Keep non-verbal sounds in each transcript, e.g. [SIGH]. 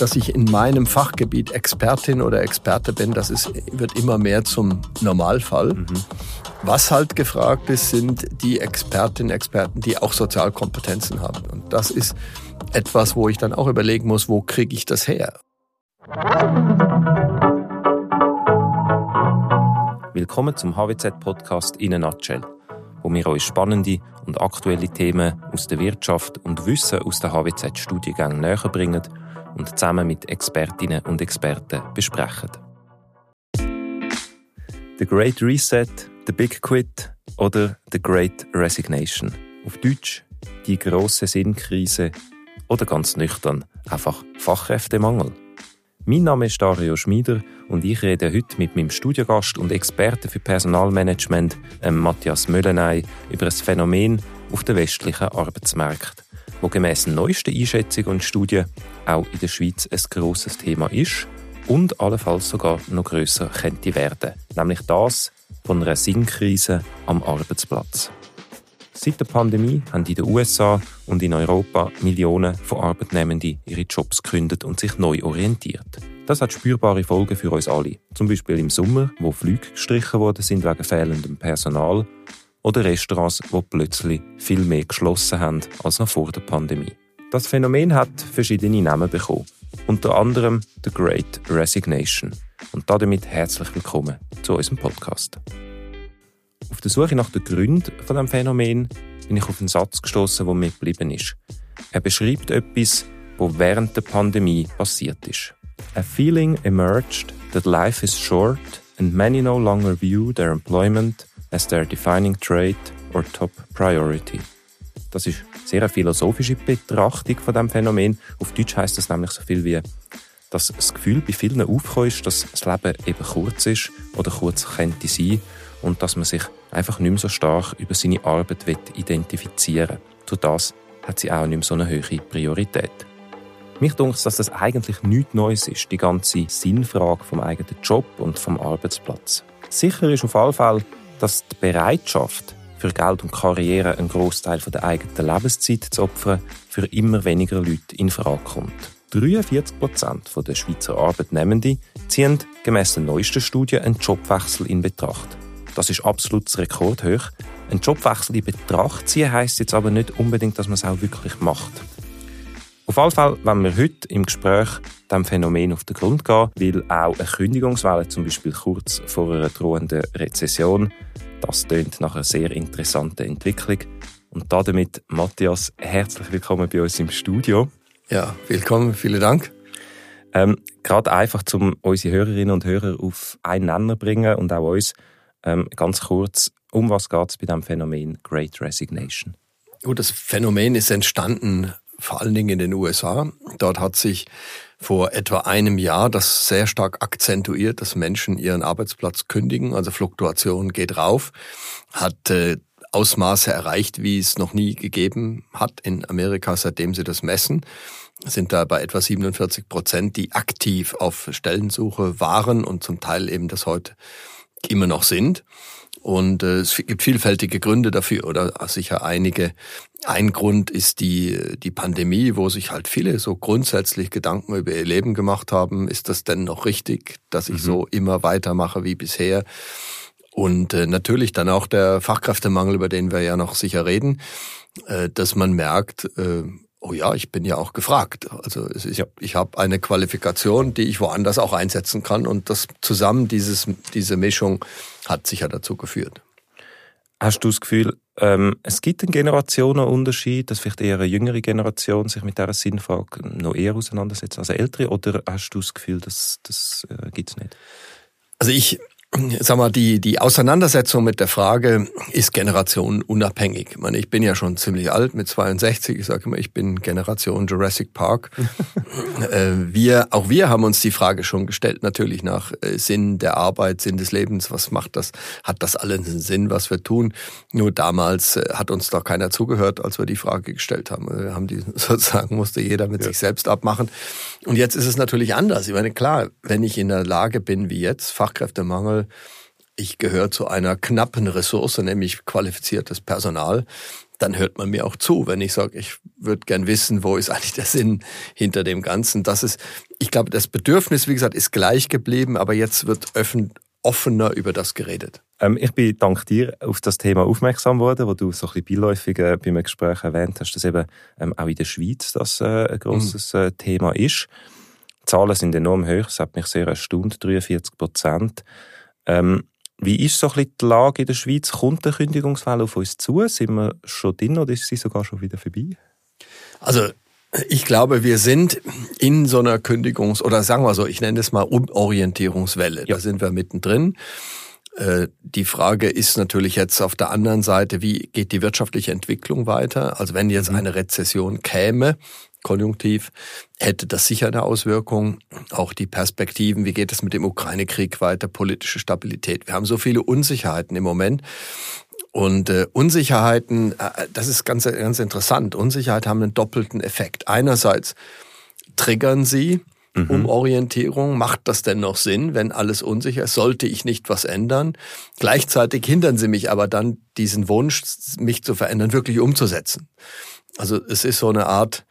dass ich in meinem Fachgebiet Expertin oder Experte bin, das ist, wird immer mehr zum Normalfall. Mhm. Was halt gefragt ist, sind die Expertinnen, Experten, die auch Sozialkompetenzen haben. Und das ist etwas, wo ich dann auch überlegen muss, wo kriege ich das her? Willkommen zum HWZ-Podcast in a Nutshell, wo wir euch spannende und aktuelle Themen aus der Wirtschaft und Wissen aus der HWZ-Studiengängen näher bringen und zusammen mit Expertinnen und Experten besprechen. The Great Reset, The Big Quit oder The Great Resignation. Auf Deutsch die große Sinnkrise oder ganz nüchtern einfach Fachkräftemangel. Mein Name ist Dario Schmieder und ich rede heute mit meinem Studiogast und Experten für Personalmanagement, ähm, Matthias Möllenay, über ein Phänomen auf den westlichen Arbeitsmärkten, wo gemäss neuesten Einschätzungen und Studien auch in der Schweiz ein grosses Thema ist und allenfalls sogar noch grösser könnte werden, nämlich das von einer Sinnkrise am Arbeitsplatz. Seit der Pandemie haben in den USA und in Europa Millionen von Arbeitnehmenden ihre Jobs gekündigt und sich neu orientiert. Das hat spürbare Folgen für uns alle. Zum Beispiel im Sommer, wo Flüge gestrichen worden sind wegen fehlendem Personal oder Restaurants, wo plötzlich viel mehr geschlossen haben als noch vor der Pandemie. Das Phänomen hat verschiedene Namen bekommen. Unter anderem The Great Resignation. Und damit herzlich willkommen zu unserem Podcast. Auf der Suche nach den Gründen von dem Phänomen bin ich auf einen Satz gestoßen, der mir geblieben ist. Er beschreibt etwas, was während der Pandemie passiert ist. A feeling emerged that life is short and many no longer view their employment as their defining trait or top priority. Das ist sehr eine philosophische Betrachtung von dem Phänomen. Auf Deutsch heißt das nämlich so viel wie, dass das Gefühl bei vielen aufkommt, ist, dass das Leben eben kurz ist oder kurz könnte sein und dass man sich einfach nicht mehr so stark über seine Arbeit identifizieren will. Durch das hat sie auch nicht mehr so eine hohe Priorität. Mich denkt, dass das eigentlich nichts Neues ist, die ganze Sinnfrage vom eigenen Job und vom Arbeitsplatz. Sicher ist auf jeden Fall, dass die Bereitschaft für Geld und Karriere einen Großteil der eigenen Lebenszeit zu opfern für immer weniger Leute in Frage kommt. 43 Prozent der Schweizer Arbeitnehmenden ziehen gemäss der neuesten Studie einen Jobwechsel in Betracht. Das ist absolut rekordhoch. Ein Jobwechsel in Betracht ziehen heisst jetzt aber nicht unbedingt, dass man es auch wirklich macht. Auf jeden Fall wenn wir heute im Gespräch dem Phänomen auf den Grund gehen, weil auch eine Kündigungswelle, zum Beispiel kurz vor einer drohenden Rezession, das tönt nach einer sehr interessanten Entwicklung. Und damit, Matthias, herzlich willkommen bei uns im Studio. Ja, willkommen, vielen Dank. Ähm, Gerade einfach, um unsere Hörerinnen und Hörer auf einen Nenner bringen und auch uns ähm, ganz kurz, um was geht es bei dem Phänomen Great Resignation? Das Phänomen ist entstanden vor allen Dingen in den USA. Dort hat sich vor etwa einem Jahr das sehr stark akzentuiert, dass Menschen ihren Arbeitsplatz kündigen, also Fluktuation geht rauf, hat äh, Ausmaße erreicht, wie es noch nie gegeben hat in Amerika, seitdem sie das messen sind da bei etwa 47 Prozent, die aktiv auf Stellensuche waren und zum Teil eben das heute immer noch sind. Und äh, es gibt vielfältige Gründe dafür oder sicher einige. Ein Grund ist die, die Pandemie, wo sich halt viele so grundsätzlich Gedanken über ihr Leben gemacht haben. Ist das denn noch richtig, dass ich mhm. so immer weitermache wie bisher? Und äh, natürlich dann auch der Fachkräftemangel, über den wir ja noch sicher reden, äh, dass man merkt, äh, oh ja, ich bin ja auch gefragt. Also es ist, ja. ich habe eine Qualifikation, die ich woanders auch einsetzen kann und das zusammen, dieses, diese Mischung hat sicher dazu geführt. Hast du das Gefühl, ähm, es gibt einen Generationenunterschied, dass vielleicht eher eine jüngere Generation sich mit dieser Sinnfrage noch eher auseinandersetzt als ältere, oder hast du das Gefühl, dass das äh, gibt es nicht? Also ich Sag mal, die, die Auseinandersetzung mit der Frage ist generationenunabhängig. Ich, meine, ich bin ja schon ziemlich alt mit 62. Ich sage immer, ich bin Generation Jurassic Park. [LAUGHS] Äh, wir, auch wir haben uns die Frage schon gestellt, natürlich nach äh, Sinn der Arbeit, Sinn des Lebens. Was macht das? Hat das alles einen Sinn, was wir tun? Nur damals äh, hat uns doch keiner zugehört, als wir die Frage gestellt haben. Wir haben die [LAUGHS] sozusagen, musste jeder mit ja. sich selbst abmachen. Und jetzt ist es natürlich anders. Ich meine, klar, wenn ich in der Lage bin, wie jetzt, Fachkräftemangel, ich gehöre zu einer knappen Ressource, nämlich qualifiziertes Personal, dann hört man mir auch zu, wenn ich sage, ich würde gern wissen, wo ist eigentlich der Sinn hinter dem Ganzen. Das ist, ich glaube, das Bedürfnis, wie gesagt, ist gleich geblieben, aber jetzt wird offener über das geredet. Ähm, ich bin dank dir auf das Thema aufmerksam worden, wo du so ein bisschen beiläufig äh, bei einem Gespräch erwähnt hast, dass eben ähm, auch in der Schweiz das äh, ein grosses mhm. äh, Thema ist. Die Zahlen sind enorm hoch, das hat mich sehr erstaunt, 43 Prozent. Ähm, wie ist so ein bisschen die Lage in der Schweiz? Kommt der Kündigungsfall auf uns zu? Sind wir schon drin oder ist sie sogar schon wieder vorbei? Also ich glaube, wir sind in so einer Kündigungs- oder sagen wir so, ich nenne es mal Umorientierungswelle. Ja. Da sind wir mittendrin. Äh, die Frage ist natürlich jetzt auf der anderen Seite, wie geht die wirtschaftliche Entwicklung weiter? Also wenn jetzt mhm. eine Rezession käme, konjunktiv, hätte das sicher eine Auswirkung. Auch die Perspektiven, wie geht es mit dem Ukraine-Krieg weiter, politische Stabilität. Wir haben so viele Unsicherheiten im Moment. Und äh, Unsicherheiten, äh, das ist ganz, ganz interessant. Unsicherheit haben einen doppelten Effekt. Einerseits triggern sie mhm. Umorientierung. Macht das denn noch Sinn, wenn alles unsicher ist? Sollte ich nicht was ändern? Gleichzeitig hindern sie mich aber dann, diesen Wunsch, mich zu verändern, wirklich umzusetzen. Also es ist so eine Art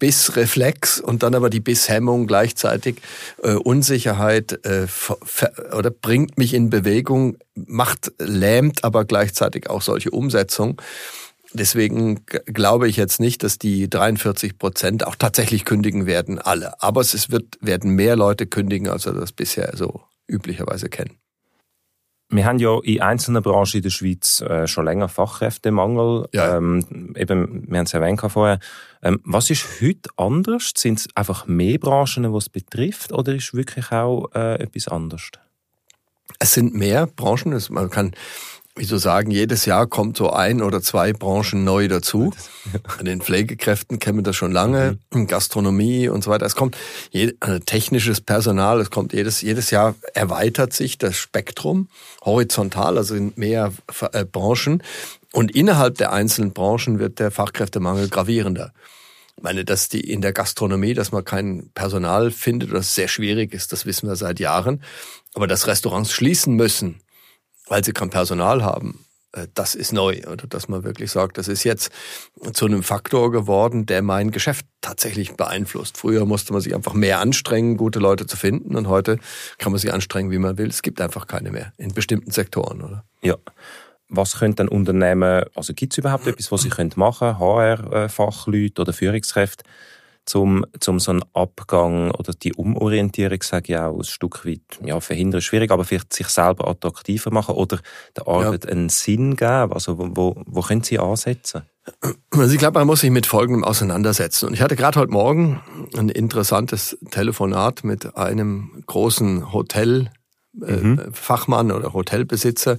Bissreflex und dann aber die Bisshemmung gleichzeitig äh, Unsicherheit äh, oder bringt mich in Bewegung, macht lähmt aber gleichzeitig auch solche Umsetzung. Deswegen glaube ich jetzt nicht, dass die 43 Prozent auch tatsächlich kündigen werden, alle. Aber es wird, werden mehr Leute kündigen, als wir das bisher so üblicherweise kennen. Wir haben ja in einzelnen Branchen in der Schweiz äh, schon länger Fachkräftemangel. Ja. Ähm, eben, wir haben es erwähnt vorher. Ähm, was ist heute anders? Sind es einfach mehr Branchen, die es betrifft, oder ist wirklich auch äh, etwas anders? Es sind mehr Branchen. Man kann wie so sagen, jedes Jahr kommt so ein oder zwei Branchen neu dazu. An den Pflegekräften kennen wir das schon lange, mhm. Gastronomie und so weiter. Es kommt je, also technisches Personal, es kommt jedes, jedes Jahr erweitert sich das Spektrum horizontal, also in mehr äh, Branchen. Und innerhalb der einzelnen Branchen wird der Fachkräftemangel gravierender. Ich meine, dass die in der Gastronomie, dass man kein Personal findet, das sehr schwierig ist, das wissen wir seit Jahren. Aber dass Restaurants schließen müssen, weil sie kein Personal haben. Äh, das ist neu, oder dass man wirklich sagt, das ist jetzt zu einem Faktor geworden, der mein Geschäft tatsächlich beeinflusst. Früher musste man sich einfach mehr anstrengen, gute Leute zu finden, und heute kann man sich anstrengen, wie man will. Es gibt einfach keine mehr in bestimmten Sektoren, oder? Ja. Was könnte ein Unternehmen, also gibt es überhaupt etwas, was sie machen können, HR-Fachleute oder Führungskräfte, zum, zum so einen Abgang oder die Umorientierung, sage ich auch, ein Stück weit ja, verhindern, schwierig, aber vielleicht sich selber attraktiver machen oder der Arbeit ja. einen Sinn geben? Also wo, wo, wo können Sie ansetzen? Also ich glaube, man muss sich mit Folgendem auseinandersetzen. Und ich hatte gerade heute Morgen ein interessantes Telefonat mit einem großen Hotelfachmann äh, mhm. oder Hotelbesitzer,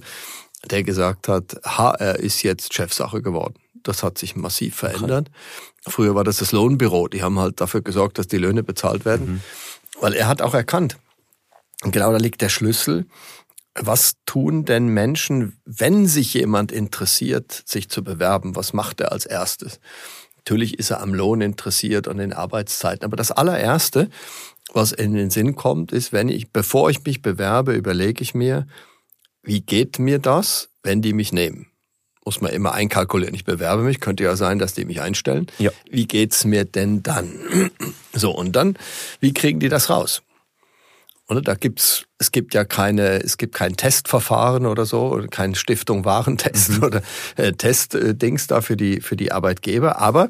der gesagt hat, HR ist jetzt Chefsache geworden. Das hat sich massiv verändert. Okay. Früher war das das Lohnbüro. Die haben halt dafür gesorgt, dass die Löhne bezahlt werden. Mhm. Weil er hat auch erkannt, und genau da liegt der Schlüssel, was tun denn Menschen, wenn sich jemand interessiert, sich zu bewerben? Was macht er als erstes? Natürlich ist er am Lohn interessiert und den Arbeitszeiten. Aber das allererste, was in den Sinn kommt, ist, wenn ich, bevor ich mich bewerbe, überlege ich mir, wie geht mir das, wenn die mich nehmen? Muss man immer einkalkulieren. Ich bewerbe mich, könnte ja sein, dass die mich einstellen. Ja. Wie geht's mir denn dann? So, und dann, wie kriegen die das raus? Oder da gibt's, es gibt ja keine, es gibt kein Testverfahren oder so, oder kein Stiftung Warentest mhm. oder äh, Testdings da für die, für die Arbeitgeber. Aber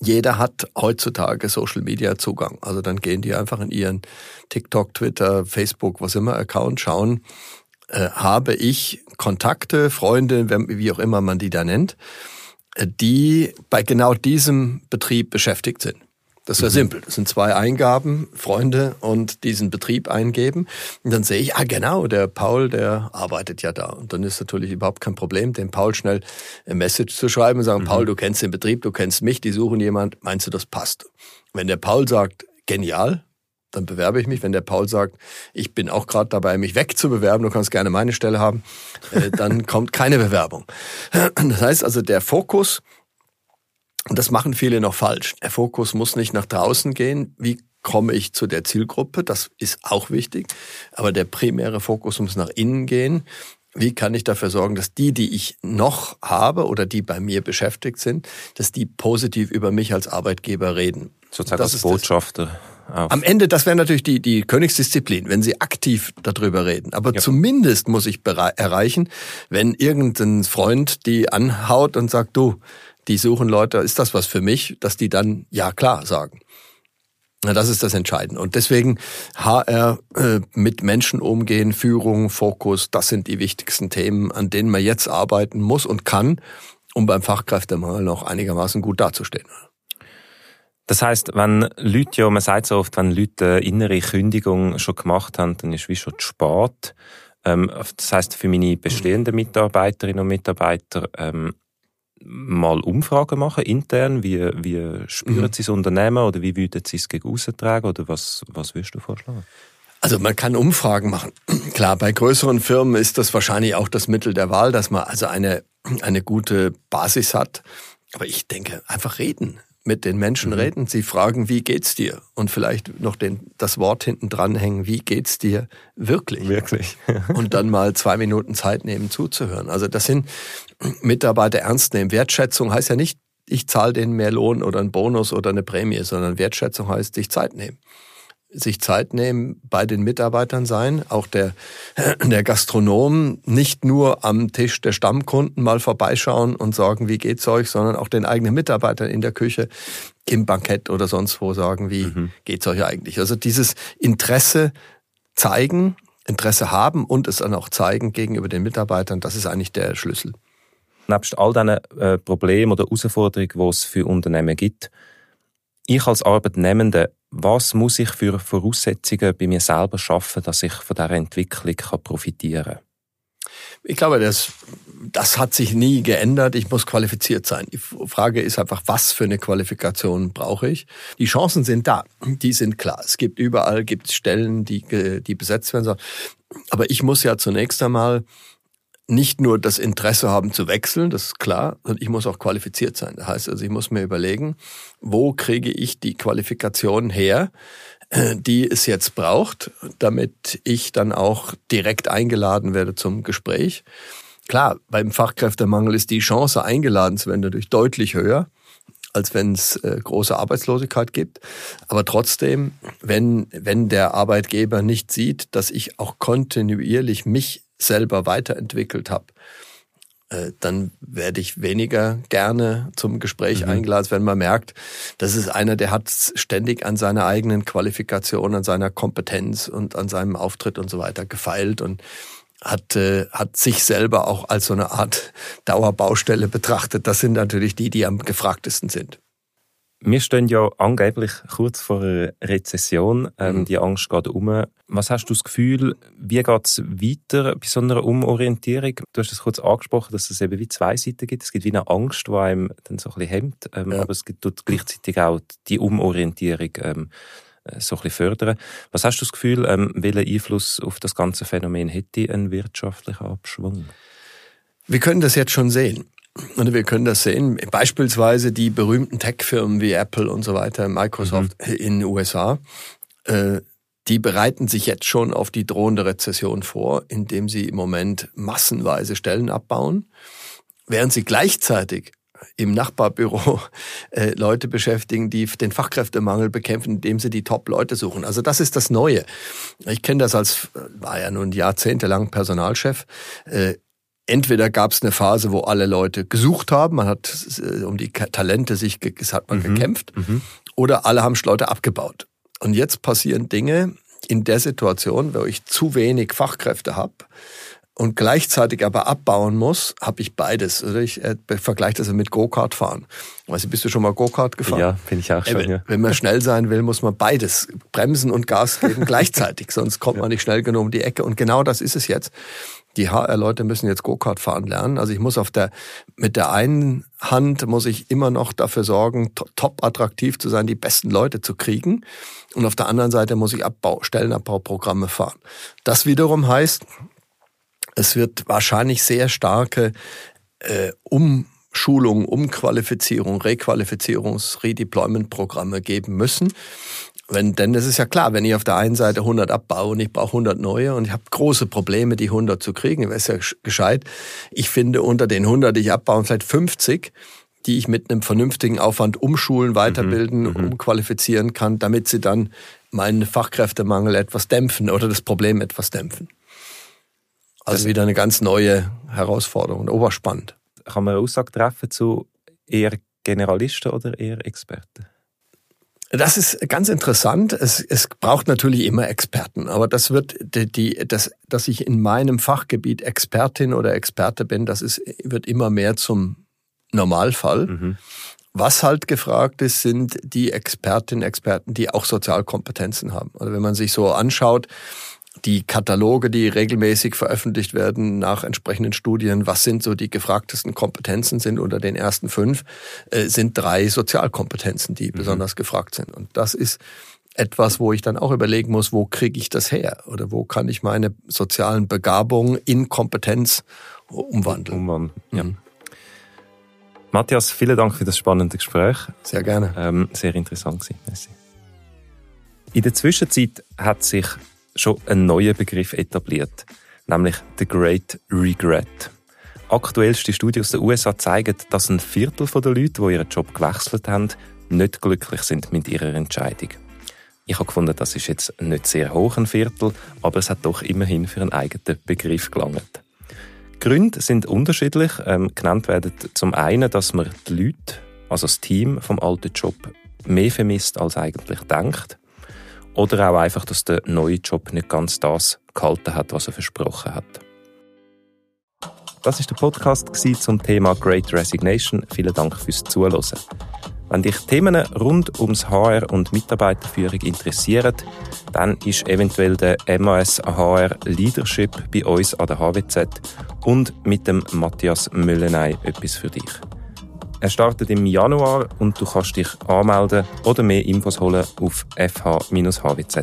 jeder hat heutzutage Social Media Zugang. Also dann gehen die einfach in ihren TikTok, Twitter, Facebook, was immer Account, schauen, äh, habe ich Kontakte, Freunde, wie auch immer man die da nennt, äh, die bei genau diesem Betrieb beschäftigt sind. Das ist ja mhm. simpel. Das sind zwei Eingaben, Freunde und diesen Betrieb eingeben. Und dann sehe ich, ah genau, der Paul, der arbeitet ja da. Und dann ist natürlich überhaupt kein Problem, dem Paul schnell ein Message zu schreiben und sagen, mhm. Paul, du kennst den Betrieb, du kennst mich, die suchen jemand, meinst du, das passt? Wenn der Paul sagt, genial, dann bewerbe ich mich. Wenn der Paul sagt, ich bin auch gerade dabei, mich wegzubewerben, du kannst gerne meine Stelle haben, äh, dann [LAUGHS] kommt keine Bewerbung. Das heißt also, der Fokus, und das machen viele noch falsch, der Fokus muss nicht nach draußen gehen. Wie komme ich zu der Zielgruppe? Das ist auch wichtig. Aber der primäre Fokus muss nach innen gehen. wie kann ich dafür sorgen, dass die, die ich noch habe oder die bei mir beschäftigt sind, dass die positiv über mich als Arbeitgeber reden. Sozusagen das als Botschafter. Am Ende, das wäre natürlich die, die Königsdisziplin, wenn sie aktiv darüber reden. Aber ja. zumindest muss ich erreichen, wenn irgendein Freund die anhaut und sagt, du, die suchen Leute, ist das was für mich, dass die dann ja klar sagen. Na, das ist das Entscheidende. Und deswegen HR äh, mit Menschen umgehen, Führung, Fokus, das sind die wichtigsten Themen, an denen man jetzt arbeiten muss und kann, um beim Fachkräftemangel noch einigermaßen gut dazustehen. Das heißt, wenn Leute, ja, man sagt so oft, wenn Leute eine innere Kündigung schon gemacht haben, dann ist es wie schon zu spät. Ähm, das heißt, für meine bestehenden Mitarbeiterinnen und Mitarbeiter ähm, mal Umfragen machen intern? Wie, wie spüren mhm. Sie das Unternehmen oder wie würden Sie es gegen austragen oder was, was würdest du vorschlagen? Also man kann Umfragen machen. [CLEARS THROAT] Klar, bei größeren Firmen ist das wahrscheinlich auch das Mittel der Wahl, dass man also eine, eine gute Basis hat. Aber ich denke, einfach reden mit den Menschen mhm. reden, sie fragen, wie geht's dir? Und vielleicht noch den, das Wort hinten dranhängen, wie geht's dir wirklich? Wirklich. [LAUGHS] und dann mal zwei Minuten Zeit nehmen zuzuhören. Also das sind Mitarbeiter ernst nehmen. Wertschätzung heißt ja nicht, ich zahle denen mehr Lohn oder einen Bonus oder eine Prämie, sondern Wertschätzung heißt, sich Zeit nehmen sich Zeit nehmen, bei den Mitarbeitern sein, auch der, [CLEARS THROAT] der Gastronom nicht nur am Tisch der Stammkunden mal vorbeischauen und sagen, wie geht's euch, sondern auch den eigenen Mitarbeitern in der Küche, im Bankett oder sonst wo sagen, wie mhm. geht's euch eigentlich. Also dieses Interesse zeigen, Interesse haben und es dann auch zeigen gegenüber den Mitarbeitern, das ist eigentlich der Schlüssel. Nebst all diesen äh, Problemen oder Herausforderungen, die es für Unternehmen gibt, ich als Arbeitnehmender, was muss ich für Voraussetzungen bei mir selber schaffen, dass ich von dieser Entwicklung profitieren kann? Ich glaube, das, das hat sich nie geändert. Ich muss qualifiziert sein. Die Frage ist einfach, was für eine Qualifikation brauche ich? Die Chancen sind da. Die sind klar. Es gibt überall gibt Stellen, die, die besetzt werden sollen. Aber ich muss ja zunächst einmal nicht nur das Interesse haben zu wechseln, das ist klar, sondern ich muss auch qualifiziert sein. Das heißt also, ich muss mir überlegen, wo kriege ich die Qualifikation her, äh, die es jetzt braucht, damit ich dann auch direkt eingeladen werde zum Gespräch. Klar, beim Fachkräftemangel ist die Chance, eingeladen zu werden, dadurch deutlich höher als wenn es äh, große Arbeitslosigkeit gibt. Aber trotzdem, wenn, wenn der Arbeitgeber nicht sieht, dass ich auch kontinuierlich mich selber weiterentwickelt habe, äh, dann werde ich weniger gerne zum Gespräch mhm. eingeladen, wenn man merkt, das ist einer, der hat ständig an seiner eigenen Qualifikation, an seiner Kompetenz und an seinem Auftritt und so weiter gefeilt und hat, äh, hat sich selber auch als so eine Art Dauerbaustelle betrachtet. Das sind natürlich die, die am gefragtesten sind. Wir stehen ja angeblich kurz vor einer Rezession. Ähm, mhm. Die Angst geht um. Was hast du das Gefühl, wie geht es weiter bei so einer Umorientierung? Du hast es kurz angesprochen, dass es eben wie zwei Seiten gibt. Es gibt wie eine Angst, die einem dann so ein bisschen hemmt, ähm, ja. aber es gibt dort gleichzeitig auch die Umorientierung ähm, äh, so ein bisschen fördern. Was hast du das Gefühl, ähm, welchen Einfluss auf das ganze Phänomen hätte ein wirtschaftlicher Abschwung? Wir können das jetzt schon sehen. Und wir können das sehen, beispielsweise die berühmten Tech-Firmen wie Apple und so weiter, Microsoft mhm. in den USA, äh, die bereiten sich jetzt schon auf die drohende Rezession vor, indem sie im Moment massenweise Stellen abbauen, während sie gleichzeitig im Nachbarbüro [LAUGHS] äh, Leute beschäftigen, die den Fachkräftemangel bekämpfen, indem sie die Top-Leute suchen. Also das ist das Neue. Ich kenne das als, war ja nun jahrzehntelang Personalchef. Äh, entweder gab es eine Phase, wo alle Leute gesucht haben, man hat äh, um die Talente sich hat man mhm. gekämpft, mhm. oder alle haben Leute abgebaut. Und jetzt passieren Dinge in der Situation, wo ich zu wenig Fachkräfte habe und gleichzeitig aber abbauen muss, habe ich beides. Also ich äh, vergleiche das mit Go-Kart fahren. Weißt du, bist du schon mal Go-Kart gefahren? Ja, bin ich auch schon. Äh, ja. Wenn man schnell sein will, muss man beides bremsen und Gas geben [LAUGHS] gleichzeitig, sonst kommt man nicht schnell genug um die Ecke. Und genau das ist es jetzt die HR-Leute müssen jetzt Go-Kart fahren lernen. Also ich muss auf der, mit der einen Hand muss ich immer noch dafür sorgen, top attraktiv zu sein, die besten Leute zu kriegen. Und auf der anderen Seite muss ich Abbau, Stellenabbauprogramme fahren. Das wiederum heißt, es wird wahrscheinlich sehr starke äh, Umschulung, Umqualifizierung, Requalifizierungs-, Redeployment-Programme geben müssen Wenn, denn das ist ja klar, wenn ich auf der einen Seite 100 abbaue und ich brauche 100 neue und ich habe große Probleme, die 100 zu kriegen, wäre es ja gescheit. Ich finde unter den 100, die ich abbaue, vielleicht 50, die ich mit einem vernünftigen Aufwand umschulen, weiterbilden, mhm, mhm, umqualifizieren kann, damit sie dann meinen Fachkräftemangel etwas dämpfen oder das Problem etwas dämpfen. Also wieder eine ganz neue Herausforderung, oberspannend. Kann man eine Aussage treffen zu eher Generalisten oder eher Experten? Das ist ganz interessant. Es, es braucht natürlich immer Experten, aber das wird die, die, das, dass ich in meinem Fachgebiet Expertin oder Experte bin, das ist, wird immer mehr zum Normalfall. Mhm. Was halt gefragt ist, sind die Expertinnen, Experten, die auch Sozialkompetenzen haben. Also wenn man sich so anschaut, die Kataloge, die regelmäßig veröffentlicht werden nach entsprechenden Studien, was sind so die gefragtesten Kompetenzen sind unter den ersten fünf, äh, sind drei Sozialkompetenzen, die mhm. besonders gefragt sind. Und das ist etwas, wo ich dann auch überlegen muss, wo kriege ich das her? Oder wo kann ich meine sozialen Begabungen in Kompetenz umwandeln? Umwandeln. Ja. Mhm. Matthias, vielen Dank für das spannende Gespräch. Sehr gerne. Ähm, sehr interessant gewesen. In der Zwischenzeit hat sich schon ein neuer Begriff etabliert, nämlich The Great Regret. Aktuellste Studien aus den USA zeigen, dass ein Viertel der Leute, die ihren Job gewechselt haben, nicht glücklich sind mit ihrer Entscheidung. Ich habe gefunden, das ist jetzt nicht sehr hoch ein Viertel, aber es hat doch immerhin für einen eigenen Begriff gelangt. Gründe sind unterschiedlich. Ähm, genannt werden zum einen, dass man die Leute, also das Team vom alten Job, mehr vermisst als eigentlich denkt. Oder auch einfach, dass der neue Job nicht ganz das gehalten hat, was er versprochen hat. Das ist der Podcast zum Thema Great Resignation. Vielen Dank fürs Zuhören. Wenn dich Themen rund ums HR und Mitarbeiterführung interessieren, dann ist eventuell der MAS HR Leadership bei uns an der HWZ und mit dem Matthias Müllenay etwas für dich. Er startet im Januar und du kannst dich anmelden oder mehr Infos holen auf fh-hwz.ch.